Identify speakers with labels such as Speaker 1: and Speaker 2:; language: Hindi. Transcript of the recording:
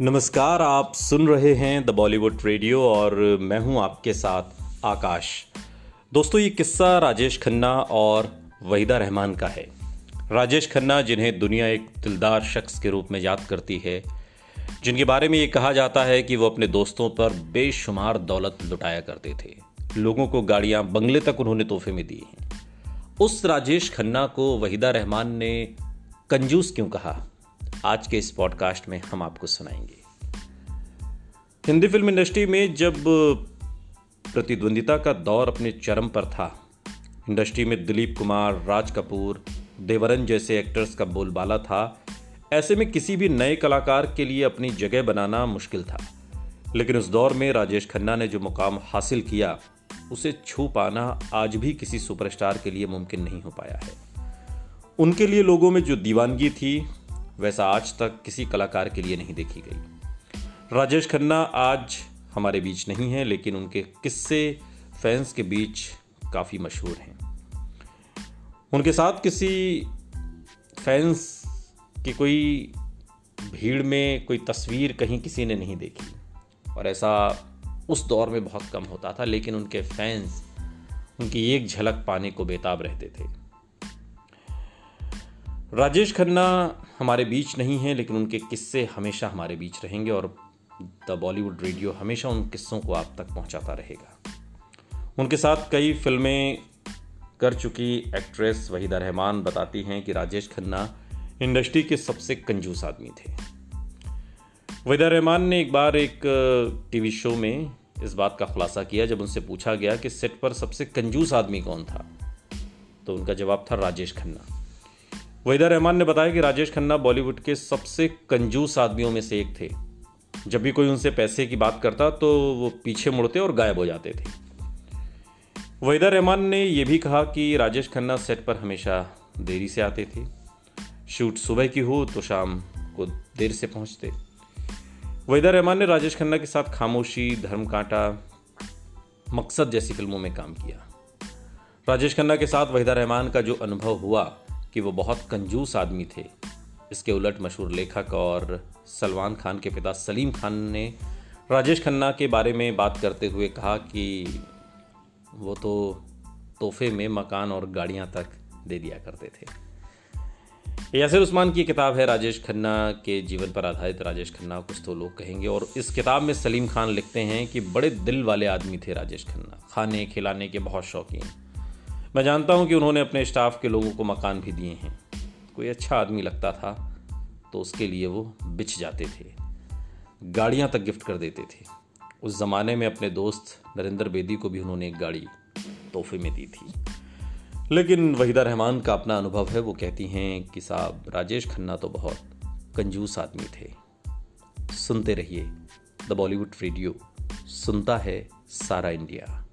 Speaker 1: नमस्कार, आप सुन रहे हैं द बॉलीवुड रेडियो और मैं हूँ आपके साथ आकाश। दोस्तों, ये किस्सा राजेश खन्ना और वहीदा रहमान का है। राजेश खन्ना जिन्हें दुनिया एक दिलदार शख्स के रूप में याद करती है, जिनके बारे में ये कहा जाता है कि वो अपने दोस्तों पर बेशुमार दौलत लुटाया करते थे। लोगों को गाड़ियाँ बंगले तक उन्होंने तोहफे में दी हैं। उस राजेश खन्ना को वहीदा रहमान ने कंजूस क्यों कहा? आज के इस पॉडकास्ट में हम आपको सुनाएँगे। हिंदी फ़िल्म इंडस्ट्री में जब प्रतिद्वंदिता का दौर अपने चरम पर था, इंडस्ट्री में दिलीप कुमार, राज कपूर, देवरन जैसे एक्टर्स का बोलबाला था, ऐसे में किसी भी नए कलाकार के लिए अपनी जगह बनाना मुश्किल था। लेकिन उस दौर में राजेश खन्ना ने जो मुकाम हासिल किया, उसे छू पाना आज भी किसी सुपरस्टार के लिए मुमकिन नहीं हो पाया है। उनके लिए लोगों में जो दीवानगी थी वैसा आज तक किसी कलाकार के लिए नहीं देखी गई। राजेश खन्ना आज हमारे बीच नहीं है, लेकिन उनके किस्से फैंस के बीच काफ़ी मशहूर हैं। उनके साथ किसी फैंस की कोई भीड़ में कोई तस्वीर कहीं किसी ने नहीं देखी। और ऐसा उस दौर में बहुत कम होता था, लेकिन उनके फैंस, उनकी एक झलक पाने को बेताब रहते थे। राजेश खन्ना हमारे बीच नहीं है, लेकिन उनके किस्से हमेशा हमारे बीच रहेंगे और द बॉलीवुड रेडियो हमेशा उन किस्सों को आप तक पहुंचाता रहेगा। उनके साथ कई फ़िल्में कर चुकी एक्ट्रेस वहीदा रहमान बताती हैं कि राजेश खन्ना इंडस्ट्री के सबसे कंजूस आदमी थे। वहीदा रहमान ने एक बार एक टीवी शो में इस बात का खुलासा किया जब उनसे पूछा गया कि सेट पर सबसे कंजूस आदमी कौन था। तो उनका जवाब था राजेश खन्ना। वहीदा रहमान ने बताया कि राजेश खन्ना बॉलीवुड के सबसे कंजूस आदमियों में से एक थे। जब भी कोई उनसे पैसे की बात करता तो वो पीछे मुड़ते और गायब हो जाते थे। वहीदा रहमान ने यह भी कहा कि राजेश खन्ना सेट पर हमेशा देरी से आते थे। शूट सुबह की हो तो शाम को देर से पहुँचते। वहीदा रहमान ने राजेश खन्ना के साथ खामोशी, धर्म कांटा, मकसद जैसी फ़िल्मों में काम किया। राजेश खन्ना के साथ वहीदा रहमान का जो अनुभव हुआ कि वो बहुत कंजूस आदमी थे। इसके उलट मशहूर लेखक और सलमान खान के पिता सलीम खान ने राजेश खन्ना के बारे में बात करते हुए कहा कि वो तो तोहफे में मकान और गाड़ियाँ तक दे दिया करते थे। यासिर उस्मान की किताब है राजेश खन्ना के जीवन पर आधारित। राजेश खन्ना कुछ तो लोग कहेंगे और इस किताब में सलीम खान लिखते हैं कि बड़े दिल वाले आदमी थे राजेश खन्ना। खाने, खिलाने के बहुत शौकीन। मैं जानता हूँ कि उन्होंने अपने स्टाफ के लोगों को मकान भी दिए हैं। कोई अच्छा आदमी लगता था तो उसके लिए वो बिछ जाते थे। गाड़ियाँ तक गिफ्ट कर देते थे। उस ज़माने में अपने दोस्त नरेंद्र बेदी को भी उन्होंने एक गाड़ी तोहफे में दी थी। लेकिन वहीदा रहमान का अपना अनुभव है। वो कहती हैं कि साहब, राजेश खन्ना तो बहुत कंजूस आदमी थे। सुनते रहिए द बॉलीवुड रेडियो। सुनता है सारा इंडिया।